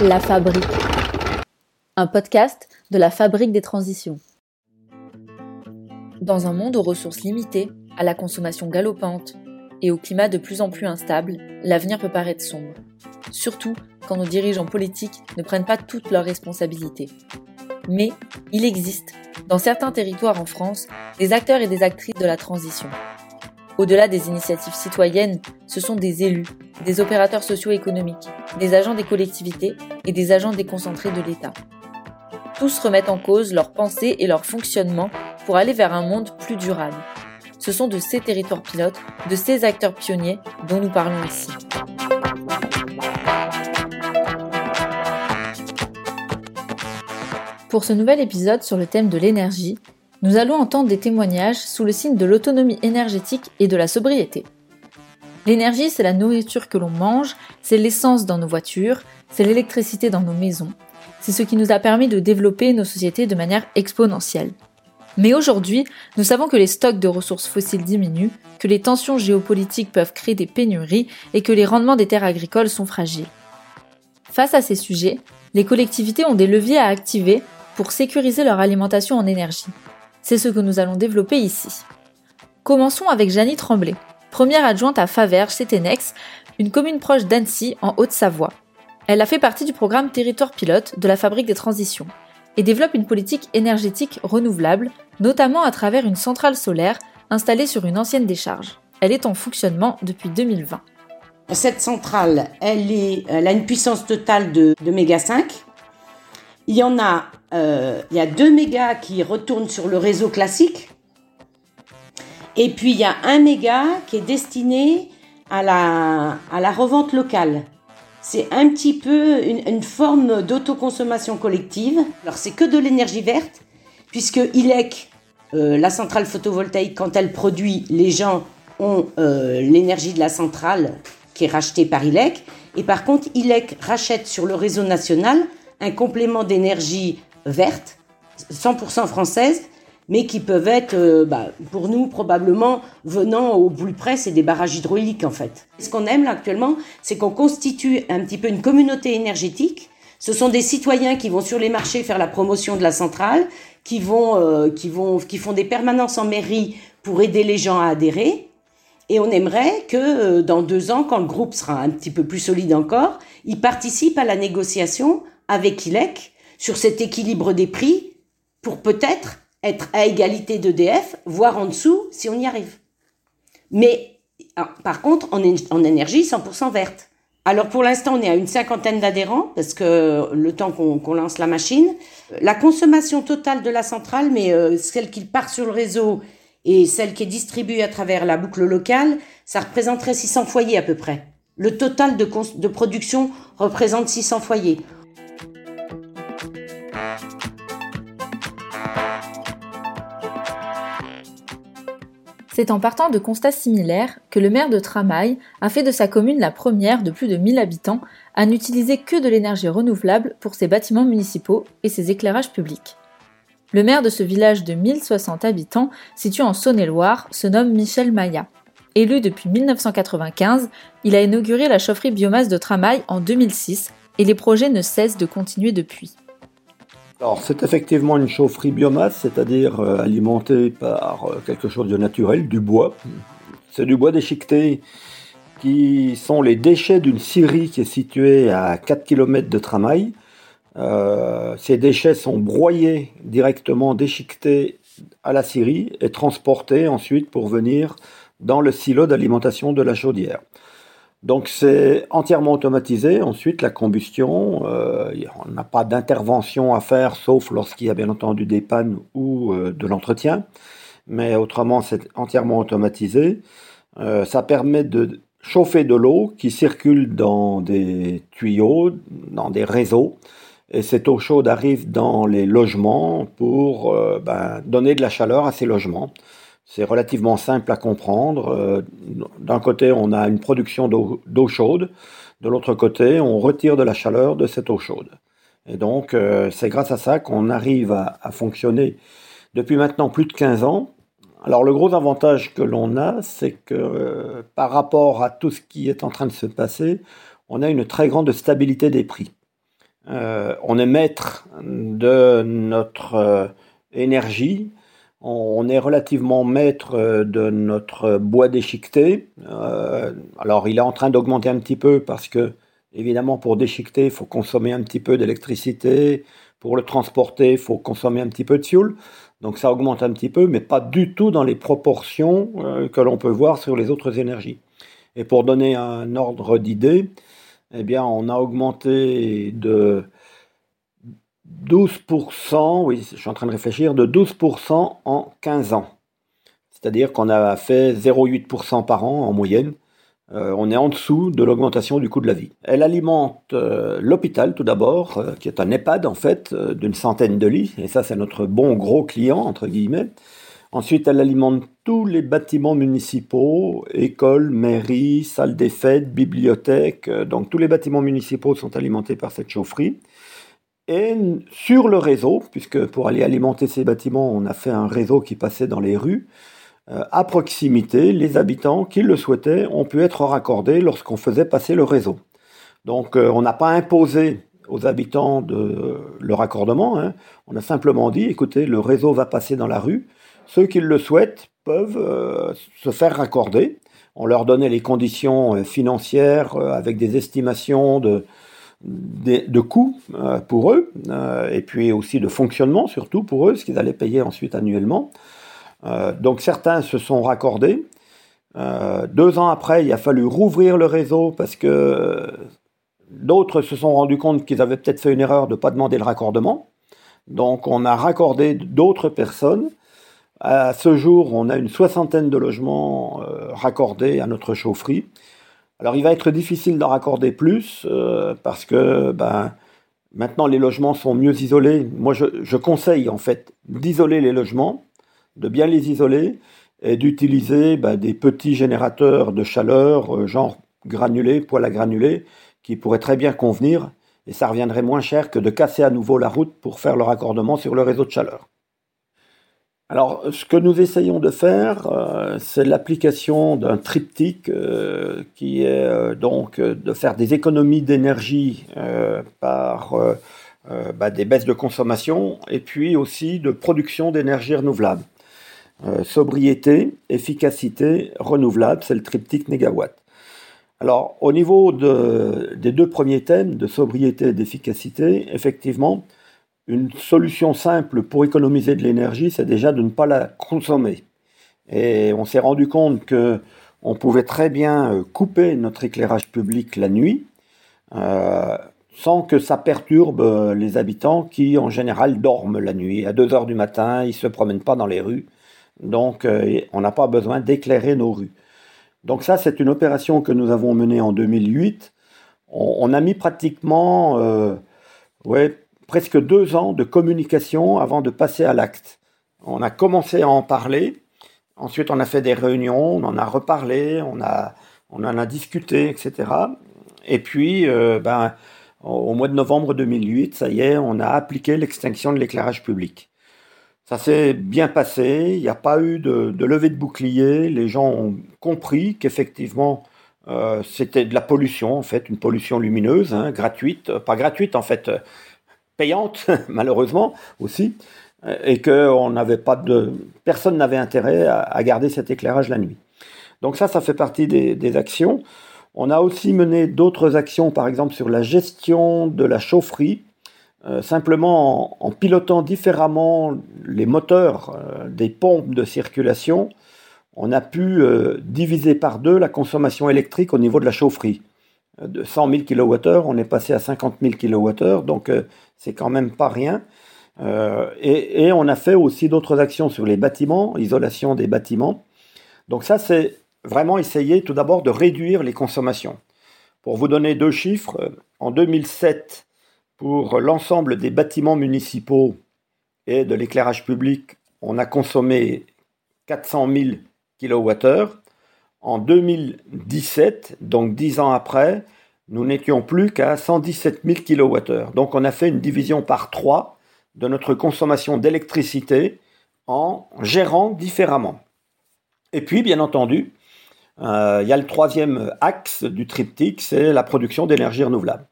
La Fabrique, un podcast de la Fabrique des transitions. Dans un monde aux ressources limitées, à la consommation galopante et au climat de plus en plus instable, l'avenir peut paraître sombre. Surtout quand nos dirigeants politiques ne prennent pas toutes leurs responsabilités. Mais il existe, dans certains territoires en France, des acteurs et des actrices de la transition. Au-delà des initiatives citoyennes, ce sont des élus, des opérateurs socio-économiques, des agents des collectivités et des agents déconcentrés de l'État. Tous remettent en cause leurs pensées et leur fonctionnement pour aller vers un monde plus durable. Ce sont de ces territoires pilotes, de ces acteurs pionniers dont nous parlons ici. Pour ce nouvel épisode sur le thème de l'énergie, nous allons entendre des témoignages sous le signe de l'autonomie énergétique et de la sobriété. L'énergie, c'est la nourriture que l'on mange, c'est l'essence dans nos voitures, c'est l'électricité dans nos maisons. C'est ce qui nous a permis de développer nos sociétés de manière exponentielle. Mais aujourd'hui, nous savons que les stocks de ressources fossiles diminuent, que les tensions géopolitiques peuvent créer des pénuries et que les rendements des terres agricoles sont fragiles. Face à ces sujets, les collectivités ont des leviers à activer pour sécuriser leur alimentation en énergie. C'est ce que nous allons développer ici. Commençons avec Janie Tremblay, première adjointe à Faverges, CTNEX, une commune proche d'Annecy en Haute-Savoie. Elle a fait partie du programme Territoire Pilote de la Fabrique des Transitions et développe une politique énergétique renouvelable, notamment à travers une centrale solaire installée sur une ancienne décharge. Elle est en fonctionnement depuis 2020. Cette centrale, elle a une puissance totale de, de méga 5. Il y en a euh, il y a 2 mégas qui retournent sur le réseau classique. Et puis il y a 1 méga qui est destiné à la, à la revente locale. C'est un petit peu une, forme d'autoconsommation collective. Alors c'est que de l'énergie verte, puisque ILEC, euh, la centrale photovoltaïque, quand elle produit, les gens ont euh, l'énergie de la centrale qui est rachetée par ILEC. Et par contre, ILEC rachète sur le réseau national un complément d'énergie vertes, 100% françaises, mais qui peuvent être, euh, bah, pour nous, probablement venant au plus près, c'est des barrages hydrauliques en fait. Ce qu'on aime là actuellement, c'est qu'on constitue un petit peu une communauté énergétique. Ce sont des citoyens qui vont sur les marchés faire la promotion de la centrale, qui vont, euh, qui vont, qui font des permanences en mairie pour aider les gens à adhérer. Et on aimerait que euh, dans deux ans, quand le groupe sera un petit peu plus solide encore, ils participent à la négociation avec ILEC sur cet équilibre des prix pour peut-être être à égalité d'EDF, voire en dessous si on y arrive. Mais ah, par contre, en, énergie 100% verte. Alors pour l'instant, on est à une cinquantaine d'adhérents parce que le temps qu'on lance la machine, la consommation totale de la centrale, mais euh, celle qui part sur le réseau et celle qui est distribuée à travers la boucle locale, ça représenterait 600 foyers à peu près. Le total de production représente 600 foyers. C'est en partant de constats similaires que le maire de Tramail a fait de sa commune la première de plus de 1000 habitants à n'utiliser que de l'énergie renouvelable pour ses bâtiments municipaux et ses éclairages publics. Le maire de ce village de 1060 habitants, situé en Saône-et-Loire, se nomme Michel Maya. Élu depuis 1995, il a inauguré la chaufferie biomasse de Tramail en 2006 et les projets ne cessent de continuer depuis. Alors, c'est effectivement une chaufferie biomasse, c'est-à-dire euh, alimentée par euh, quelque chose de naturel, du bois. C'est du bois déchiqueté qui sont les déchets d'une scierie qui est située à 4 km de Tramail. Euh, ces déchets sont broyés directement, déchiquetés à la scierie et transportés ensuite pour venir dans le silo d'alimentation de la chaudière. Donc c'est entièrement automatisé. Ensuite, la combustion, euh, on n'a pas d'intervention à faire, sauf lorsqu'il y a bien entendu des pannes ou euh, de l'entretien. Mais autrement, c'est entièrement automatisé. Euh, ça permet de chauffer de l'eau qui circule dans des tuyaux, dans des réseaux. Et cette eau chaude arrive dans les logements pour ben, donner de la chaleur à ces logements. C'est relativement simple à comprendre. Euh, d'un côté, on a une production d'eau chaude. De l'autre côté, on retire de la chaleur de cette eau chaude. Et donc, euh, c'est grâce à ça qu'on arrive à, fonctionner depuis maintenant plus de 15 ans. Alors, le gros avantage que l'on a, c'est que euh, par rapport à tout ce qui est en train de se passer, on a une très grande stabilité des prix. on est maître de notre énergie, on est relativement maître de notre bois déchiqueté. alors il est en train d'augmenter un petit peu parce que Évidemment, pour déchiqueter, il faut consommer un petit peu d'électricité. Pour le transporter, il faut consommer un petit peu de fuel. Donc ça augmente un petit peu, mais pas du tout dans les proportions euh, que l'on peut voir sur les autres énergies. Et pour donner un ordre d'idée, eh bien, on a augmenté de 12%, oui, je suis en train de réfléchir, de 12% en 15 ans. C'est-à-dire qu'on a fait 0,8% par an en moyenne. Euh, on est en dessous de l'augmentation du coût de la vie. Elle alimente euh, l'hôpital tout d'abord, euh, qui est un EHPAD en fait, d'une centaine de lits, et ça c'est notre bon gros client, entre guillemets. Ensuite, elle alimente tous les bâtiments municipaux, écoles, mairies, salles des fêtes, bibliothèques. Donc tous les bâtiments municipaux sont alimentés par cette chaufferie. Et sur le réseau, puisque pour aller alimenter ces bâtiments, on a fait un réseau qui passait dans les rues, euh, à proximité, les habitants qui le souhaitaient ont pu être raccordés lorsqu'on faisait passer le réseau. Donc euh, on n'a pas imposé aux habitants de le raccordement, hein. on a simplement dit, écoutez, le réseau va passer dans la rue, ceux qui le souhaitent peuvent euh, se faire raccorder. On leur donnait les conditions financières avec des estimations de, de, coûts pour eux, et puis aussi de fonctionnement surtout pour eux, ce qu'ils allaient payer ensuite annuellement. Euh, donc certains se sont raccordés. Euh, deux ans après, il a fallu rouvrir le réseau parce que d'autres se sont rendus compte qu'ils avaient peut-être fait une erreur de ne pas demander le raccordement. Donc on a raccordé d'autres personnes. À ce jour, on a une soixantaine de logements euh, raccordés à notre chaufferie. Alors il va être difficile d'en raccorder plus parce que ben, maintenant les logements sont mieux isolés. Moi je, conseille en fait d'isoler les logements de bien les isoler et d'utiliser bah, des petits générateurs de chaleur, euh, genre granulés, poêle à granulés, qui pourraient très bien convenir, et ça reviendrait moins cher que de casser à nouveau la route pour faire le raccordement sur le réseau de chaleur. Alors, ce que nous essayons de faire, euh, c'est l'application d'un triptyque euh, qui est donc de faire des économies d'énergie par bah, des baisses de consommation et puis aussi de production d'énergie renouvelable. Euh, sobriété, efficacité, renouvelable, c'est le triptyque négawatt. Alors, au niveau des deux premiers thèmes, de sobriété et d'efficacité, effectivement, une solution simple pour économiser de l'énergie, c'est déjà de ne pas la consommer. Et on s'est rendu compte que on pouvait très bien euh, couper notre éclairage public la nuit, euh, sans que ça perturbe les habitants qui, en général, dorment la nuit. À 2 heures du matin, ils ne se promènent pas dans les rues. Donc, euh, on n'a pas besoin d'éclairer nos rues. Donc ça, c'est une opération que nous avons menée en 2008. On, a mis pratiquement euh, presque deux ans de communication avant de passer à l'acte. On a commencé à en parler. Ensuite, on a fait des réunions, on en a reparlé, on, a, on en a discuté, etc. Et puis, euh, ben, au mois de novembre 2008, ça y est, on a appliqué l'extinction de l'éclairage public. Ça s'est bien passé, il n'y a pas eu de, levée de bouclier, les gens ont compris qu'effectivement euh, c'était de la pollution, en fait, une pollution lumineuse, hein, gratuite, pas gratuite en fait, payante malheureusement aussi, et que on n'avait pas de, personne n'avait intérêt à, garder cet éclairage la nuit. Donc ça, ça fait partie des actions. On a aussi mené d'autres actions, par exemple sur la gestion de la chaufferie, euh, simplement en, pilotant différemment les moteurs euh, des pompes de circulation, on a pu euh, diviser par deux la consommation électrique au niveau de la chaufferie. De 100 000 kWh, on est passé à 50 000 kWh, donc c'est quand même pas rien. Et, et, on a fait aussi d'autres actions sur les bâtiments, isolation des bâtiments. Donc ça, c'est vraiment essayer tout d'abord de réduire les consommations. Pour vous donner deux chiffres, en 2007, pour l'ensemble des bâtiments municipaux et de l'éclairage public, on a consommé 400 000 kWh. En 2017, donc dix ans après, nous n'étions plus qu'à 117 000 kWh. Donc on a fait une division par trois de notre consommation d'électricité en gérant différemment. Et puis, bien entendu, euh, il y a le troisième axe du triptyque, c'est la production d'énergie renouvelable.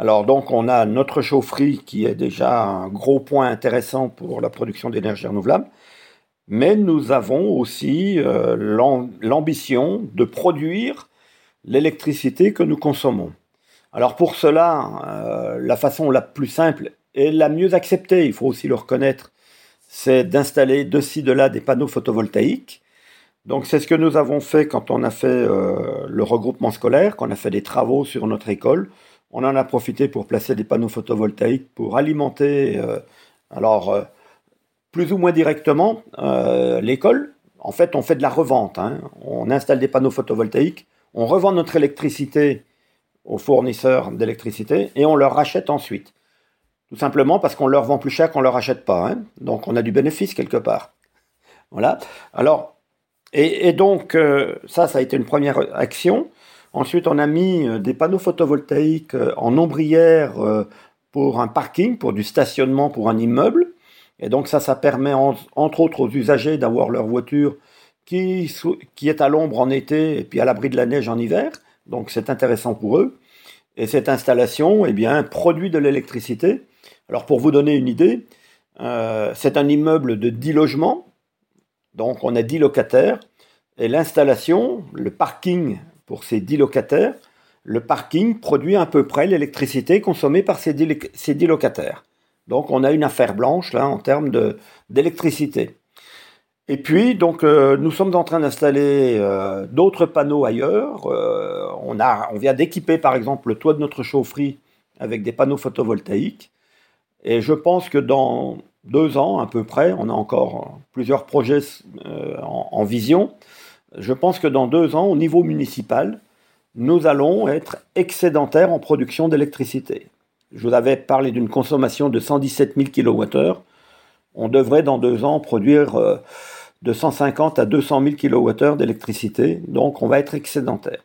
Alors donc on a notre chaufferie qui est déjà un gros point intéressant pour la production d'énergie renouvelable, mais nous avons aussi euh, l'ambition de produire l'électricité que nous consommons. Alors pour cela, euh, la façon la plus simple et la mieux acceptée, il faut aussi le reconnaître, c'est d'installer de ci, de là des panneaux photovoltaïques. Donc c'est ce que nous avons fait quand on a fait euh, le regroupement scolaire, quand on a fait des travaux sur notre école. On en a profité pour placer des panneaux photovoltaïques pour alimenter, alors plus ou moins directement, l'école. En fait, on fait de la revente. Hein. On installe des panneaux photovoltaïques, on revend notre électricité aux fournisseurs d'électricité et on leur rachète ensuite. Tout simplement parce qu'on leur vend plus cher qu'on leur achète pas. Hein. Donc on a du bénéfice quelque part. Voilà. Alors, et, donc euh, ça, ça a été une première action. Ensuite, on a mis euh, des panneaux photovoltaïques euh, en ombrière pour un parking, pour du stationnement pour un immeuble. Et donc ça, ça permet entre autres aux usagers d'avoir leur voiture qui, est à l'ombre en été et puis à l'abri de la neige en hiver. Donc c'est intéressant pour eux. Et cette installation, eh bien, produit de l'électricité. Alors pour vous donner une idée, euh, c'est un immeuble de 10 logements. Donc on a 10 locataires. Et l'installation, le parking pour ces 10 locataires, le parking produit à peu près l'électricité consommée par ces 10, ces 10 locataires. Donc on a une affaire blanche en termes d'électricité. Et puis, donc, euh, nous sommes en train d'installer euh, d'autres panneaux ailleurs. Euh, on, vient d'équiper, par exemple, le toit de notre chaufferie avec des panneaux photovoltaïques. Et je pense que dans deux ans, à peu près, on a encore plusieurs projets en, vision. Je pense que dans deux ans, au niveau municipal, nous allons être excédentaires en production d'électricité. Je vous avais parlé d'une consommation de 117 000 kWh. On devrait dans deux ans produire de 150 à 200 000 kWh d'électricité, donc on va être excédentaire.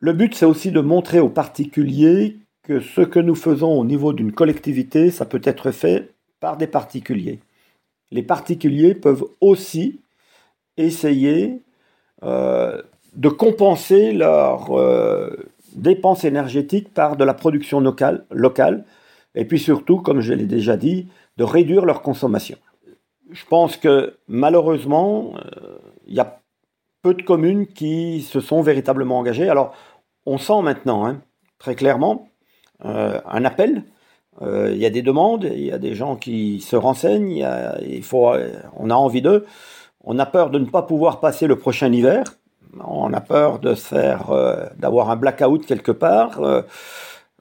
Le but, c'est aussi de montrer aux particuliers que ce que nous faisons au niveau d'une collectivité, ça peut être fait par des particuliers. Les particuliers peuvent aussi essayer euh, de compenser leurs euh, dépenses énergétiques par de la production locale, locale, et puis surtout, comme je l'ai déjà dit, de réduire leur consommation je pense que malheureusement, euh, il y a peu de communes qui se sont véritablement engagées. Alors, on sent maintenant, hein, très clairement, euh, un appel. Euh, il y a des demandes, il y a des gens qui se renseignent, il, faut, on a envie d'eux. On a peur de ne pas pouvoir passer le prochain hiver. On a peur de faire, d'avoir un blackout quelque part.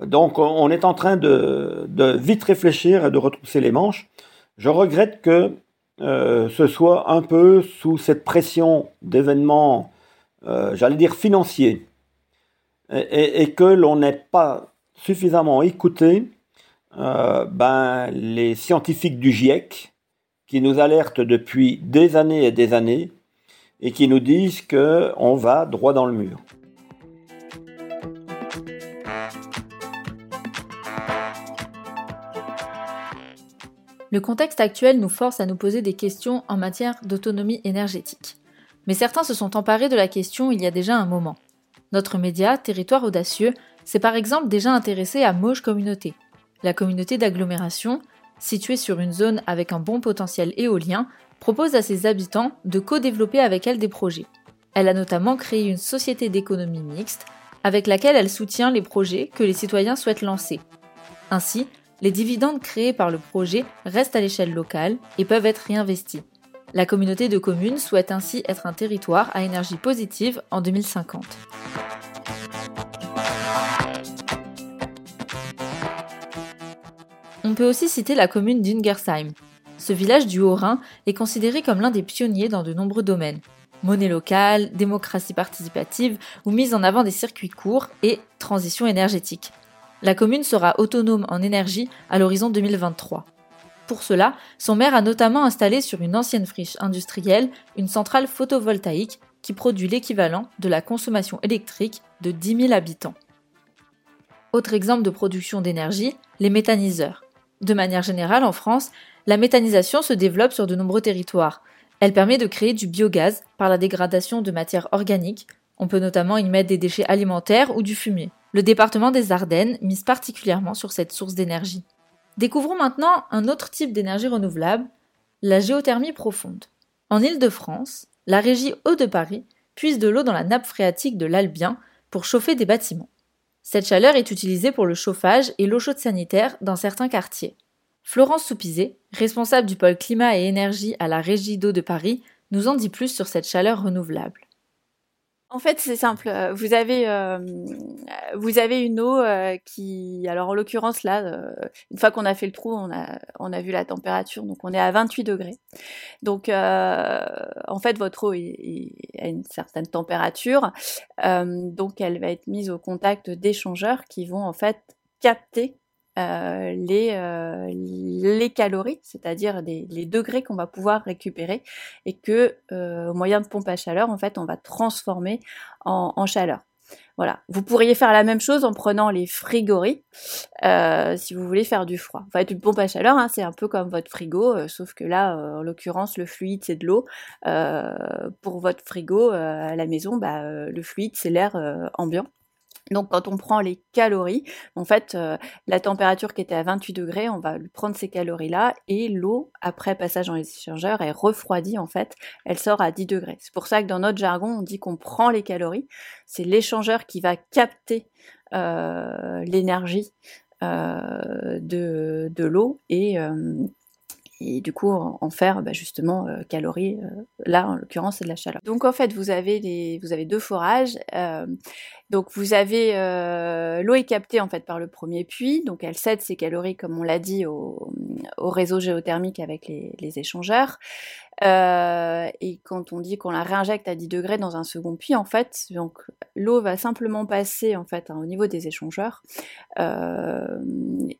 donc, on est en train de, vite réfléchir et de retrousser les manches. Je regrette que euh, ce soit un peu sous cette pression d'événements, euh, j'allais dire financiers, et, que l'on n'ait pas suffisamment écouté euh, ben, les scientifiques du GIEC qui nous alertent depuis des années et des années et qui nous disent qu'on va droit dans le mur. Le contexte actuel nous force à nous poser des questions en matière d'autonomie énergétique. Mais certains se sont emparés de la question il y a déjà un moment. Notre média, Territoire Audacieux, s'est par exemple déjà intéressé à Mauge Communauté, la communauté d'agglomération, située sur une zone avec un bon potentiel éolien, propose à ses habitants de co-développer avec elle des projets. Elle a notamment créé une société d'économie mixte avec laquelle elle soutient les projets que les citoyens souhaitent lancer. Ainsi, les dividendes créés par le projet restent à l'échelle locale et peuvent être réinvestis. La communauté de communes souhaite ainsi être un territoire à énergie positive en 2050. On peut aussi citer la commune d'Ingersheim. Ce village du Haut-Rhin est considéré comme l'un des pionniers dans de nombreux domaines. Monnaie locale, démocratie participative ou mise en avant des circuits courts et transition énergétique. La commune sera autonome en énergie à l'horizon 2023. Pour cela, son maire a notamment installé sur une ancienne friche industrielle une centrale photovoltaïque qui produit l'équivalent de la consommation électrique de 10 000 habitants. Autre exemple de production d'énergie, les méthaniseurs. De manière générale, en France, la méthanisation se développe sur de nombreux territoires. Elle permet de créer du biogaz par la dégradation de matières organiques. On peut notamment y mettre des déchets alimentaires ou du fumier. Le département des Ardennes mise particulièrement sur cette source d'énergie. Découvrons maintenant un autre type d'énergie renouvelable, la géothermie profonde. En Île-de-France, la régie Eau de Paris puise de l'eau dans la nappe phréatique de l'Albien pour chauffer des bâtiments. Cette chaleur est utilisée pour le chauffage et l'eau chaude sanitaire dans certains quartiers. Florence Soupizet, responsable du pôle climat et énergie à la Régie d'eau de Paris, nous en dit plus sur cette chaleur renouvelable. En fait, c'est simple. Euh, vous avez, euh, vous avez une eau euh, qui, alors en l'occurrence là, une fois qu'on a fait le trou, on a, on a vu la température, donc on est à 28 degrés. Donc, en fait, votre eau est, à une certaine température, donc elle va être mise au contact d'échangeurs qui vont en fait capter euh, les, euh, les calories, c'est-à-dire les degrés qu'on va pouvoir récupérer et que euh, au moyen de pompe à chaleur, en fait, on va transformer en, chaleur. Voilà. Vous pourriez faire la même chose en prenant les frigories si vous voulez faire du froid. En fait, une pompe à chaleur, hein, c'est un peu comme votre frigo, sauf que là, en l'occurrence, le fluide c'est de l'eau. pour votre frigo à la maison, bah, le fluide c'est l'air ambiant. Donc quand on prend les calories, en fait, euh, la température qui était à 28 degrés, on va prendre ces calories-là et l'eau, après passage dans les échangeurs, est refroidie en fait, elle sort à 10 degrés. C'est pour ça que dans notre jargon, on dit qu'on prend les calories. C'est l'échangeur qui va capter euh, l'énergie euh, de, de l'eau et et du coup en, faire bah, justement euh, calories. Euh, là, en l'occurrence, c'est de la chaleur. Donc en fait, vous avez des, vous avez deux forages. Euh, donc vous avez l'eau est captée en fait par le premier puits, donc elle cède ses calories comme on l'a dit au, au, réseau géothermique avec les, les échangeurs. Euh, et quand on dit qu'on la réinjecte à 10 degrés dans un second puits, en fait, donc l'eau va simplement passer en fait hein, au niveau des échangeurs. Euh,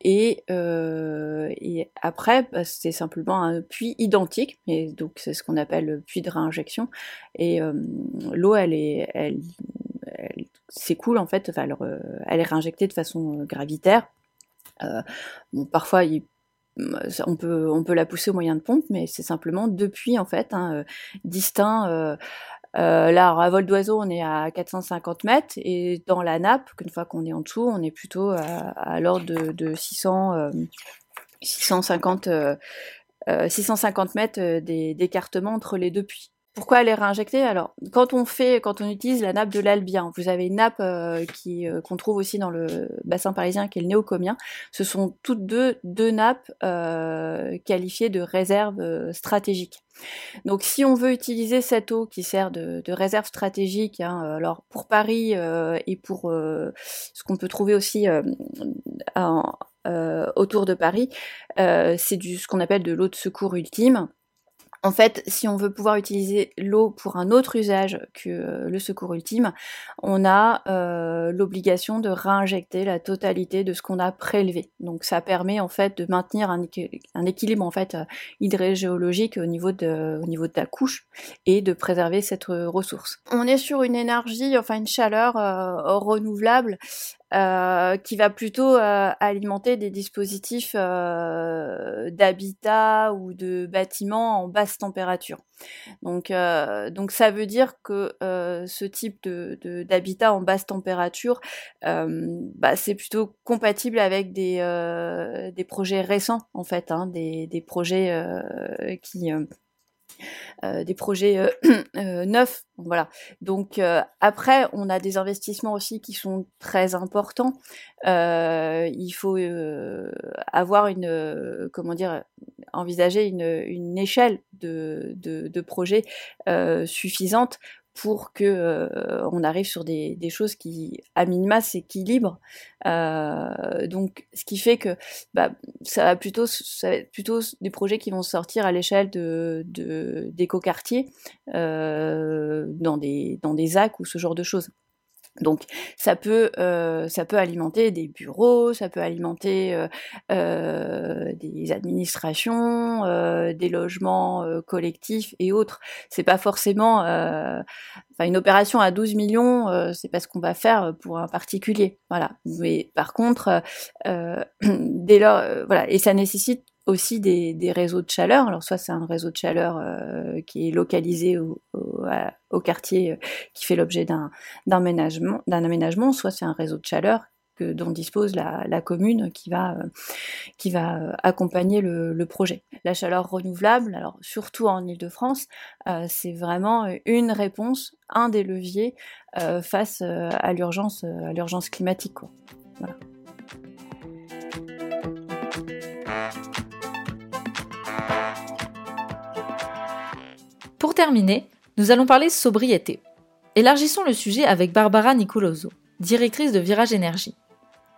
et, euh, et, après, bah, c'est simplement un puits identique, et donc c'est ce qu'on appelle le puits de réinjection. Et l'eau, elle est, elle, s'écoule en fait, elle, elle, est réinjectée de façon gravitaire. parfois, on peut, on peut la pousser au moyen de pompe, mais c'est simplement depuis en fait hein, euh, distinct. Euh, euh, là, à vol d'oiseau, on est à 450 mètres, et dans la nappe, qu'une fois qu'on est en dessous, on est plutôt à, l'ordre de, 600, 650, 650 mètres d'écartement entre les deux puits. Pourquoi elle est réinjectée? Alors, quand on fait, quand on utilise la nappe de l'Albien, vous avez une nappe euh, qui euh, qu'on trouve aussi dans le bassin parisien, qui est le néocomien. Ce sont toutes deux deux nappes euh, qualifiées de réserve stratégique. Donc, si on veut utiliser cette eau qui sert de, réserve stratégique, hein, alors pour Paris et pour ce qu'on peut trouver aussi autour de Paris, c'est du ce qu'on appelle de l'eau de secours ultime. En fait, si on veut pouvoir utiliser l'eau pour un autre usage que euh, le secours ultime, on a euh, l'obligation de réinjecter la totalité de ce qu'on a prélevé. Donc ça permet en fait de maintenir un, équilibre en fait euh, hydrogéologique au niveau de au niveau de la couche et de préserver cette ressource. On est sur une énergie, enfin une chaleur renouvelable euh, qui va plutôt euh, alimenter des dispositifs euh, d'habitat ou de bâtiments en basse température. Donc, donc ça veut dire que ce type de, d'habitat en basse température, bah, c'est plutôt compatible avec des, des projets récents en fait, hein, des, des projets qui euh, des projets euh, euh, neufs. Voilà. Donc après, on a des investissements aussi qui sont très importants. il faut avoir une, comment dire, envisager une, échelle de projets suffisante pour que euh, on arrive sur des, choses qui, à minima, s'équilibrent. Euh, donc, ce qui fait que bah, ça va plutôt, être plutôt des projets qui vont sortir à l'échelle de, d'éco-quartiers, euh, dans des dans des ou ce genre de choses. Donc ça peut, euh, ça peut alimenter des bureaux, ça peut alimenter euh, euh, des administrations, des logements collectifs et autres. C'est pas forcément, une opération à 12 millions, c'est pas ce qu'on va faire pour un particulier, voilà. Mais par contre, dès lors, voilà, et ça nécessite aussi des, réseaux de chaleur. Alors soit c'est un réseau de chaleur euh, qui est localisé au, quartier euh, qui fait l'objet d'un aménagement, aménagement, soit c'est un réseau de chaleur que, dont dispose la, commune qui va, euh, qui va accompagner le, projet. La chaleur renouvelable, alors surtout en Ile-de-France, c'est vraiment une réponse, un des leviers face à l'urgence climatique. Pour terminer, nous allons parler sobriété. Élargissons le sujet avec Barbara Nicoloso, directrice de Virage Énergie.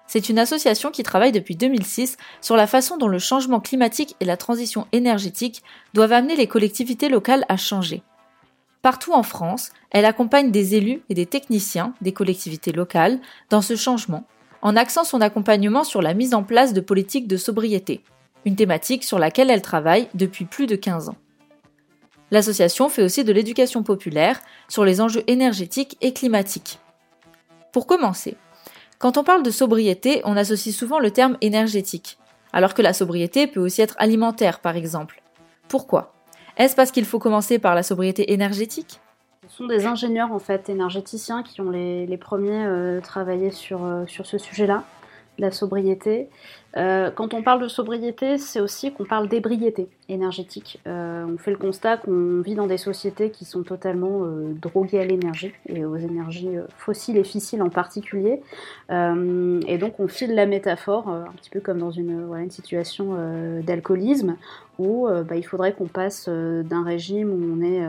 C'est une association qui travaille depuis 2006 sur la façon dont le changement climatique et la transition énergétique doivent amener les collectivités locales à changer. Partout en France, elle accompagne des élus et des techniciens des collectivités locales dans ce changement, en axant son accompagnement sur la mise en place de politiques de sobriété, une thématique sur laquelle elle travaille depuis plus de 15 ans. L'association fait aussi de l'éducation populaire sur les enjeux énergétiques et climatiques. Pour commencer, quand on parle de sobriété, on associe souvent le terme énergétique, alors que la sobriété peut aussi être alimentaire par exemple. Pourquoi? Est-ce parce qu'il faut commencer par la sobriété énergétique? Ce sont des ingénieurs en fait énergéticiens qui ont les, premiers euh, travaillé euh, sur ce sujet-là, la sobriété. Euh, quand on parle de sobriété, c'est aussi qu'on parle d'ébriété énergétique. Euh, on fait le constat qu'on vit dans des sociétés qui sont totalement euh, droguées à l'énergie et aux énergies fossiles et fissiles en particulier. et donc on file la métaphore, un petit peu comme dans une, situation d'alcoolisme, où bah, il faudrait qu'on passe d'un régime où on est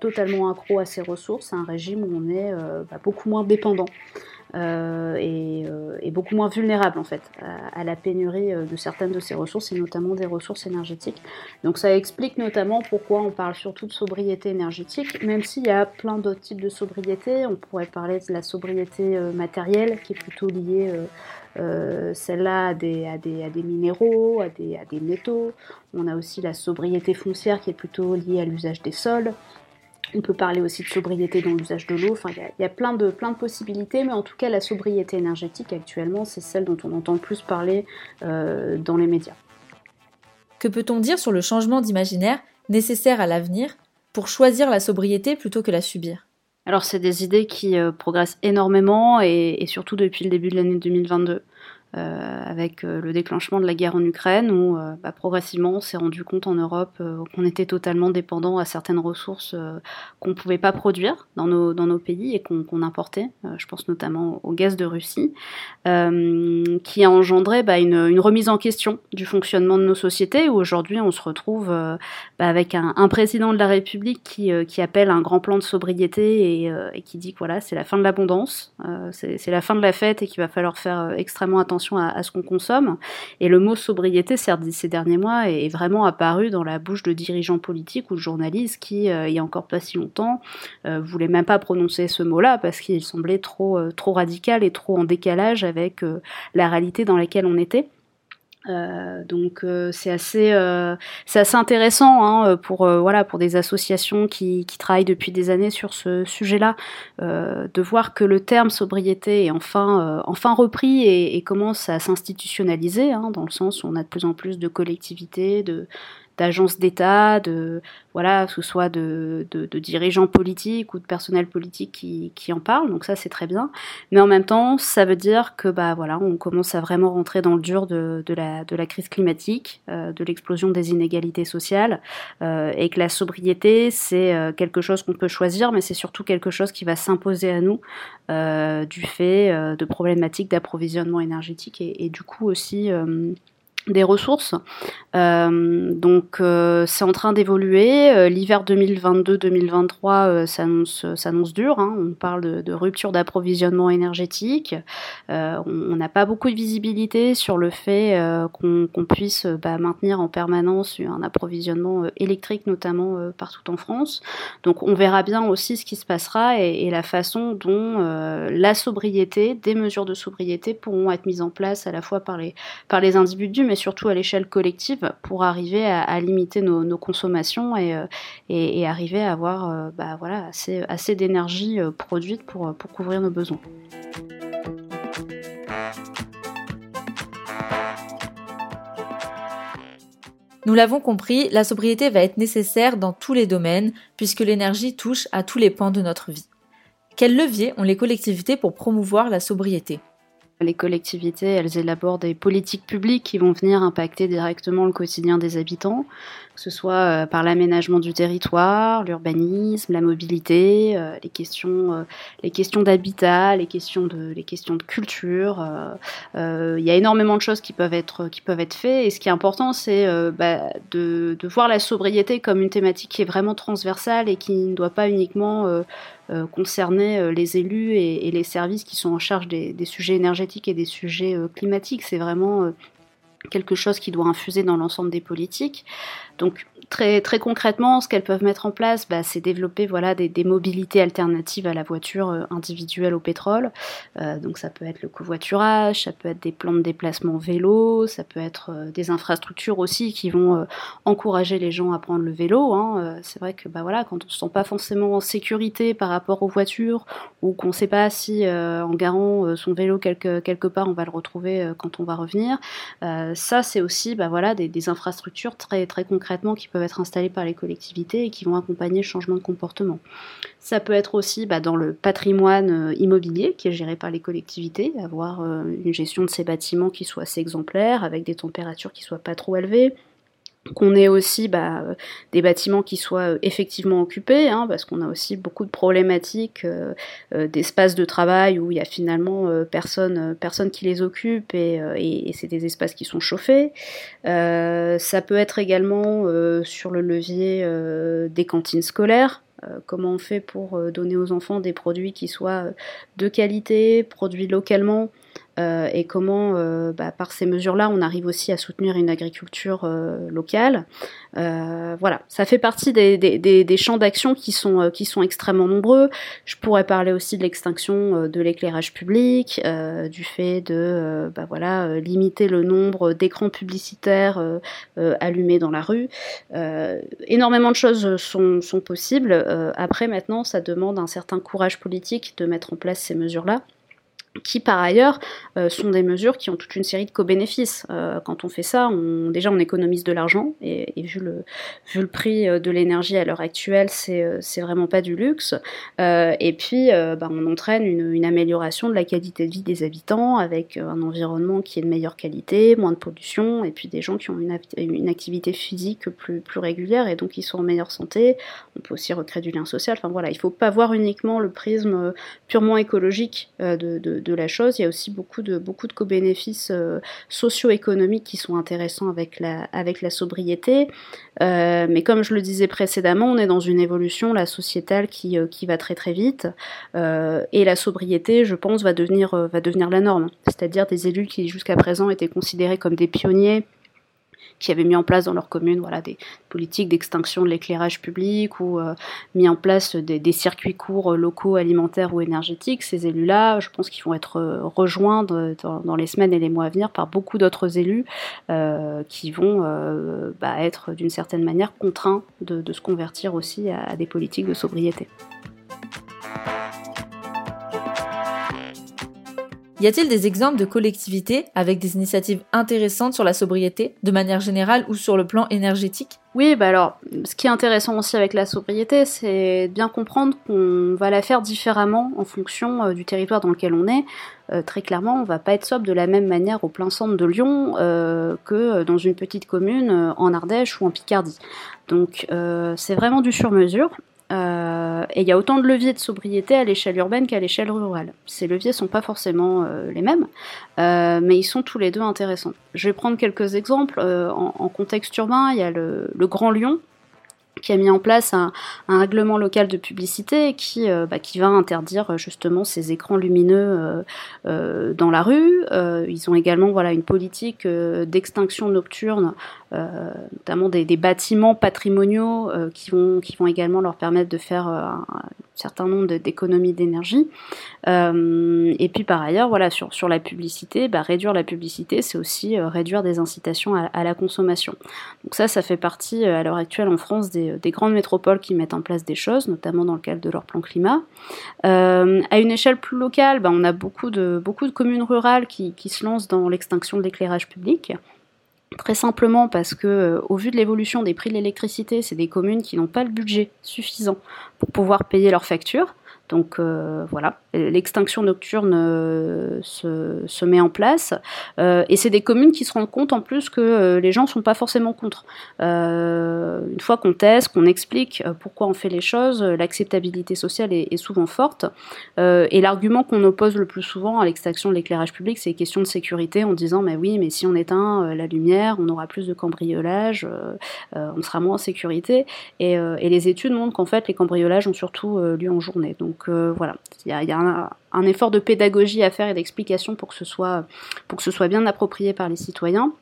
totalement accro à ses ressources à un régime où on est bah, beaucoup moins dépendant. Euh, euh, et, beaucoup moins vulnérable en fait à, la pénurie euh, de certaines de ces ressources et notamment des ressources énergétiques. Donc ça explique notamment pourquoi on parle surtout de sobriété énergétique, même s'il y a plein d'autres types de sobriété. On pourrait parler de la sobriété matérielle qui est plutôt liée celle-là à des, minéraux, à des métaux. On a aussi la sobriété foncière qui est plutôt liée à l'usage des sols. On peut parler aussi de sobriété dans l'usage de l'eau. Enfin, il y, a, plein de, plein de possibilités, mais en tout cas, la sobriété énergétique actuellement, c'est celle dont on entend le plus parler euh, dans les médias. Que peut-on dire sur le changement d'imaginaire nécessaire à l'avenir pour choisir la sobriété plutôt que la subir? Alors, c'est des idées qui euh, progressent énormément et, et, surtout depuis le début de l'année 2022. Euh, avec euh, le déclenchement de la guerre en Ukraine, où euh, bah, progressivement on s'est rendu compte en Europe qu'on était totalement dépendant à certaines ressources qu'on ne pouvait pas produire dans nos, pays et qu'on importait. je pense notamment au gaz de Russie, qui a engendré bah, une, remise en question du fonctionnement de nos sociétés, où aujourd'hui on se retrouve bah, avec un, président de la République qui, qui appelle un grand plan de sobriété et, et qui dit que voilà, c'est la fin de l'abondance, c'est la fin de la fête et qu'il va falloir faire extrêmement attention à, ce qu'on consomme. Et le mot sobriété ces derniers mois est vraiment apparu dans la bouche de dirigeants politiques ou de journalistes qui, euh, il y a encore pas si longtemps, euh, voulaient même pas prononcer ce mot-là parce qu'il semblait trop, euh, trop radical et trop en décalage avec la réalité dans laquelle on était. Euh, donc euh, c'est assez euh, c'est assez intéressant hein, pour voilà pour des associations qui, qui, travaillent depuis des années sur ce sujet-là de voir que le terme sobriété est enfin enfin repris et, et commence à s'institutionnaliser hein, dans le sens où on a de plus en plus de collectivités de d'agences d'État, de voilà, que ce soit de, de, dirigeants politiques ou de personnel politique qui, qui en parlent. Donc ça c'est très bien. Mais en même temps, ça veut dire que bah voilà, on commence à vraiment rentrer dans le dur de, de la, de la crise climatique, euh, de l'explosion des inégalités sociales, euh, et que la sobriété c'est euh, quelque chose qu'on peut choisir, mais c'est surtout quelque chose qui va s'imposer à nous du fait de problématiques d'approvisionnement énergétique et, et, du coup aussi des ressources. Euh, donc euh, c'est en train d'évoluer. Euh, l'hiver 2022-2023 s'annonce, s'annonce dur. Hein. On parle de, rupture d'approvisionnement énergétique. on n'a pas beaucoup de visibilité sur le fait qu'on, qu'on puisse bah, maintenir en permanence un approvisionnement électrique, notamment partout en France. Donc on verra bien aussi ce qui se passera et, et la façon dont la sobriété, des mesures de sobriété pourront être mises en place à la fois par les, par les individus, mais surtout à l'échelle collective pour arriver à, limiter nos, consommations et, euh, et, arriver à avoir euh, bah, assez d'énergie euh, produite pour, pour couvrir nos besoins. Nous l'avons compris, la sobriété va être nécessaire dans tous les domaines puisque l'énergie touche à tous les pans de notre vie. Quels leviers ont les collectivités pour promouvoir la sobriété? Les collectivités, elles élaborent des politiques publiques qui vont venir impacter directement le quotidien des habitants que ce soit euh, par l'aménagement du territoire, l'urbanisme, la mobilité, euh, les questions, euh, les questions d'habitat, les questions de, culture. Il y a énormément de choses qui peuvent être, qui peuvent être faites. Et ce qui est important, c'est bah, de, voir la sobriété comme une thématique qui est vraiment transversale et qui ne doit pas uniquement concerner les élus et, et, les services qui sont en charge des, des sujets énergétiques et des sujets climatiques. C'est vraiment quelque chose qui doit infuser dans l'ensemble des politiques. Donc très, très concrètement, ce qu'elles peuvent mettre en place, bah, c'est développer voilà, des, mobilités alternatives à la voiture euh, individuelle au pétrole. Euh, donc ça peut être le covoiturage, ça peut être des plans de déplacement vélo, ça peut être euh, des infrastructures aussi qui vont encourager les gens à prendre le vélo. Hein. c'est vrai que bah, voilà, quand on ne se sent pas forcément en sécurité par rapport aux voitures ou qu'on ne sait pas si en garant son vélo quelque, quelque part on va le retrouver quand on va revenir, ça c'est aussi bah, voilà, des, des infrastructures très, très concrètes qui peuvent être installés par les collectivités et qui vont accompagner le changement de comportement. Ça peut être aussi bah, dans le patrimoine euh, immobilier qui est géré par les collectivités, avoir euh, une gestion de ces bâtiments qui soit assez exemplaire, avec des températures qui soient pas trop élevées, qu'on ait aussi bah, euh, des bâtiments qui soient euh, effectivement occupés, hein, parce qu'on a aussi beaucoup de problématiques euh, d'espaces de travail où il y a finalement personne, personne qui les occupe et, c'est des espaces qui sont chauffés. ça peut être également sur le levier des cantines scolaires. Comment on fait pour donner aux enfants des produits qui soient de qualité, produits localement, euh, et comment, euh, bah, par ces mesures-là, on arrive aussi à soutenir une agriculture euh, locale. Voilà, ça fait partie des, des, des, champs d'action qui sont, qui sont extrêmement nombreux. Je pourrais parler aussi de l'extinction de l'éclairage public, du fait de bah, voilà, limiter le nombre d'écrans publicitaires allumés dans la rue. énormément de choses sont, sont possibles. après, maintenant, ça demande un certain courage politique de mettre en place ces mesures-là qui par ailleurs euh, sont des mesures qui ont toute une série de co-bénéfices. Euh, quand on fait ça, déjà on économise de l'argent, et, vu, le, prix euh, de l'énergie à l'heure actuelle, c'est vraiment pas du luxe. et puis bah, on entraîne une, amélioration de la qualité de vie des habitants, avec un environnement qui est de meilleure qualité, moins de pollution, et puis des gens qui ont une, activité physique plus, régulière, et donc qui sont en meilleure santé. On peut aussi recréer du lien social. Enfin voilà, il faut pas voir uniquement le prisme purement écologique de, de de la chose. Il y a aussi beaucoup de, beaucoup de co-bénéfices euh, socio-économiques qui sont intéressants avec la, avec la sobriété. Euh, mais comme je le disais précédemment, on est dans une évolution la sociétale qui, euh, qui va très très vite. et la sobriété, je pense, va devenir, va devenir la norme. C'est-à-dire des élus qui jusqu'à présent étaient considérés comme des pionniers qui avaient mis en place dans leur commune voilà, des politiques d'extinction de l'éclairage public ou euh, mis en place des, circuits courts euh, locaux, alimentaires ou énergétiques. Ces élus-là, je pense qu'ils vont être euh, rejoints dans, les semaines et les mois à venir par beaucoup d'autres élus qui vont bah, être d'une certaine manière contraints de, se convertir aussi à des politiques de sobriété. Y a-t-il des exemples de collectivités avec des initiatives intéressantes sur la sobriété, de manière générale ou sur le plan énergétique? Oui, bah alors, ce qui est intéressant aussi avec la sobriété, c'est bien comprendre qu'on va la faire différemment en fonction euh, du territoire dans lequel on est. Euh, très clairement, on va pas être sobre de la même manière au plein centre de Lyon euh, que dans une petite commune en Ardèche ou en Picardie. Donc c'est vraiment du sur-mesure. Euh, et il y a autant de leviers de sobriété à l'échelle urbaine qu'à l'échelle rurale. Ces leviers sont pas forcément euh, les mêmes, euh, mais ils sont tous les deux intéressants. Je vais prendre quelques exemples. En, contexte urbain, il y a le, le Grand Lyon, qui a mis en place un, un règlement local de publicité qui, euh, bah, qui va interdire euh, justement ces écrans lumineux euh, dans la rue. ils ont également voilà une politique d'extinction nocturne, notamment des, des, bâtiments patrimoniaux qui vont qui vont également leur permettre de faire un, certain nombre d'économies d'énergie. et puis par ailleurs, voilà sur sur la publicité, bah, réduire la publicité, c'est aussi réduire des incitations à, la consommation. Donc ça, ça fait partie à l'heure actuelle en France des des, grandes métropoles qui mettent en place des choses, notamment dans le cadre de leur plan climat. Euh, à une échelle plus locale, ben, on a beaucoup de, beaucoup de communes rurales qui, qui se lancent dans l'extinction de l'éclairage public. Très simplement parce que, au vu de l'évolution des prix de l'électricité, c'est des communes qui n'ont pas le budget suffisant pour pouvoir payer leurs factures. Donc euh, voilà, l'extinction nocturne euh, se, met en place. Euh, et c'est des communes qui se rendent compte en plus que les gens ne sont pas forcément contre. une fois qu'on teste, qu'on explique pourquoi on fait les choses, l'acceptabilité sociale est, souvent forte. et l'argument qu'on oppose le plus souvent à l'extinction de l'éclairage public, c'est les questions de sécurité en disant mais oui, mais si on éteint la lumière, on aura plus de cambriolage, on sera moins en sécurité. Et, et les études montrent qu'en fait les cambriolages ont surtout lieu en journée. Donc euh, voilà, il y a, un, effort de pédagogie à faire et d'explication pour que ce soit pour que ce soit bien approprié par les citoyens.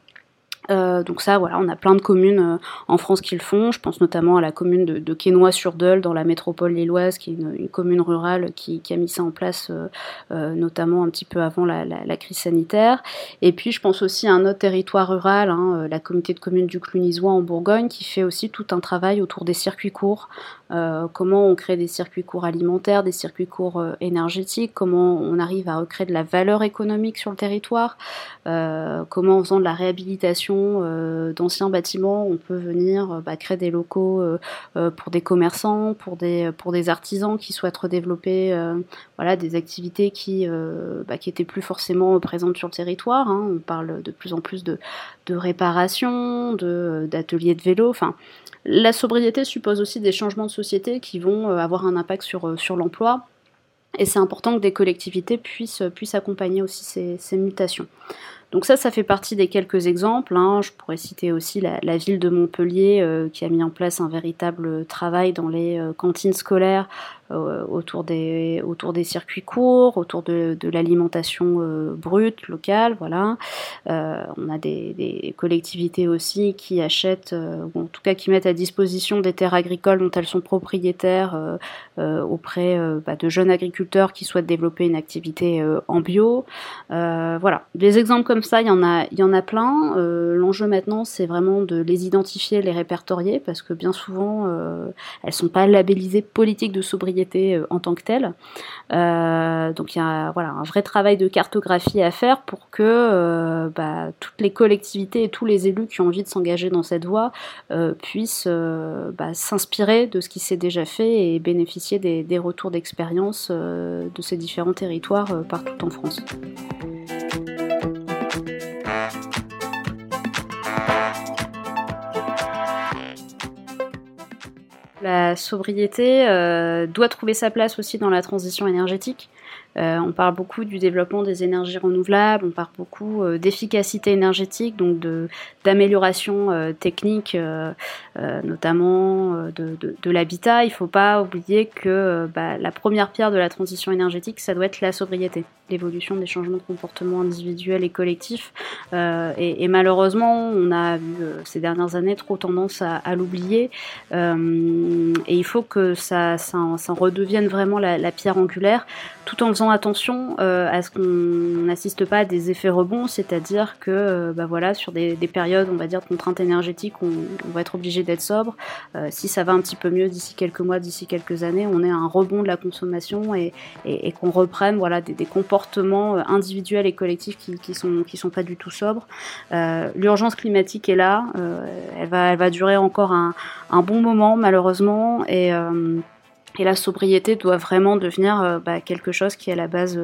Euh, donc ça, voilà, on a plein de communes euh, en France qui le font. Je pense notamment à la commune de, de Quesnoy-sur-Deule dans la métropole lilloise, qui est une, commune rurale qui, a mis ça en place, euh, notamment un petit peu avant la, crise sanitaire. Et puis je pense aussi à un autre territoire rural, hein, la communauté de communes du Clunisois en Bourgogne, qui fait aussi tout un travail autour des circuits courts. comment on crée des circuits courts alimentaires, des circuits courts énergétiques, comment on arrive à recréer de la valeur économique sur le territoire, comment en faisant de la réhabilitation euh, d'anciens bâtiments, on peut venir euh, bah, créer des locaux euh, pour des commerçants, pour des, pour des artisans qui souhaitent redévelopper voilà, des activités qui, bah, qui étaient plus forcément présentes sur le territoire. Hein. On parle de plus en plus de, de réparation, d'ateliers de, vélo. Enfin, la sobriété suppose aussi des changements de société qui vont avoir un impact sur, sur l'emploi. Et c'est important que des collectivités puissent, puissent accompagner aussi ces, ces mutations. Donc ça, ça fait partie des quelques exemples. Hein. Je pourrais citer aussi la, ville de Montpellier euh, qui a mis en place un véritable travail dans les euh, cantines scolaires autour, des, autour des circuits courts, autour de, de l'alimentation euh, brute, locale. Voilà. Euh, on a des, des, collectivités aussi qui achètent, ou en tout cas qui mettent à disposition des terres agricoles dont elles sont propriétaires auprès bah, de jeunes agriculteurs qui souhaitent développer une activité en bio. voilà. Des exemples comme ça, il y en a, il y en a plein. L'enjeu maintenant, c'est vraiment de les identifier, les répertorier, parce que bien souvent, elles sont pas labellisées politiques de sobriété euh, en tant que telle. Euh, donc il y a voilà, un vrai travail de cartographie à faire pour que euh, bah, toutes les collectivités et tous les élus qui ont envie de s'engager dans cette voie puissent bah, s'inspirer de ce qui s'est déjà fait et bénéficier des, des retours d'expérience de ces différents territoires partout en France. La sobriété euh, doit trouver sa place aussi dans la transition énergétique. Euh, on parle beaucoup du développement des énergies renouvelables, on parle beaucoup euh, d'efficacité énergétique, donc d'amélioration euh, technique, notamment de, l'habitat. Il ne faut pas oublier que bah, la première pierre de la transition énergétique, ça doit être la sobriété, l'évolution des changements de comportement individuels et collectifs. Et, malheureusement, on a eu ces dernières années trop tendance à, l'oublier. et il faut que ça, ça, redevienne vraiment la pierre angulaire, tout en faisant attention euh, à ce qu'on n'assiste pas à des effets rebonds, c'est-à-dire que euh, bah voilà, sur des, périodes, on va dire, de contraintes énergétiques, on, va être obligé d'être sobre. Euh, si ça va un petit peu mieux d'ici quelques mois, d'ici quelques années, on à un rebond de la consommation et, qu'on reprenne voilà, des, comportements individuels et collectifs qui, qui, sont, qui sont pas du tout sobres. L'urgence climatique est là, elle, va, elle va durer encore un, un bon moment malheureusement et et la sobriété doit vraiment devenir euh, bah, quelque chose qui est à la base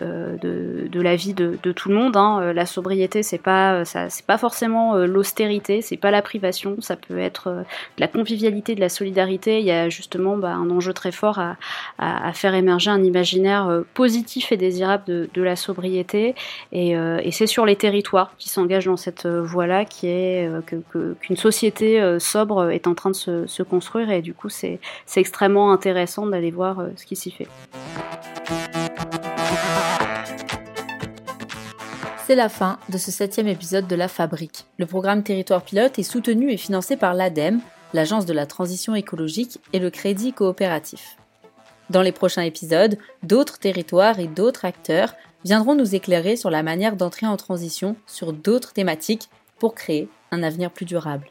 euh, de, de, la vie de, tout le monde. Hein. Euh, la sobriété, c'est pas ça, c'est pas forcément l'austérité, c'est pas la privation. Ça peut être de la convivialité, de la solidarité. Il y a justement bah, un enjeu très fort à, faire émerger un imaginaire positif et désirable de, la sobriété. Et, c'est sur les territoires qui s'engagent dans cette voie-là qu'une société sobre est en train de se, construire. Et du coup, c'est extrêmement intéressant d'aller voir euh, ce qui s'y fait. C'est la fin de ce septième épisode de La Fabrique. Le programme Territoire Pilote est soutenu et financé par l'ADEME, l'Agence de la transition écologique et le Crédit coopératif. Dans les prochains épisodes, d'autres territoires et d'autres acteurs viendront nous éclairer sur la manière d'entrer en transition sur d'autres thématiques pour créer un avenir plus durable.